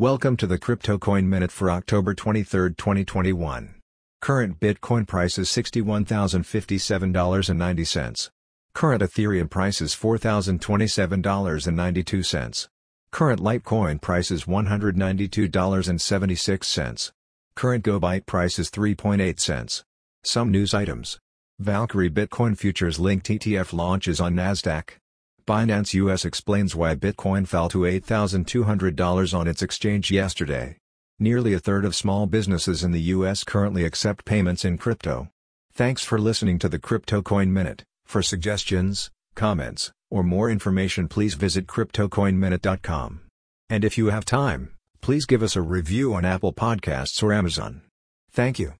Welcome to the Crypto Coin Minute for October 23, 2021. Current Bitcoin price is $61,057.90. Current Ethereum price is $4,027.92. Current Litecoin price is $192.76. Current GoByte price is 3.8 cents. Some news items. Valkyrie Bitcoin Futures Linked ETF launches on Nasdaq. Binance US explains why Bitcoin fell to $8,200 on its exchange yesterday. Nearly a third of small businesses in the US currently accept payments in crypto. Thanks for listening to the Crypto Coin Minute. For suggestions, comments, or more information please visit cryptocoinminute.com. And if you have time, please give us a review on Apple Podcasts or Amazon. Thank you.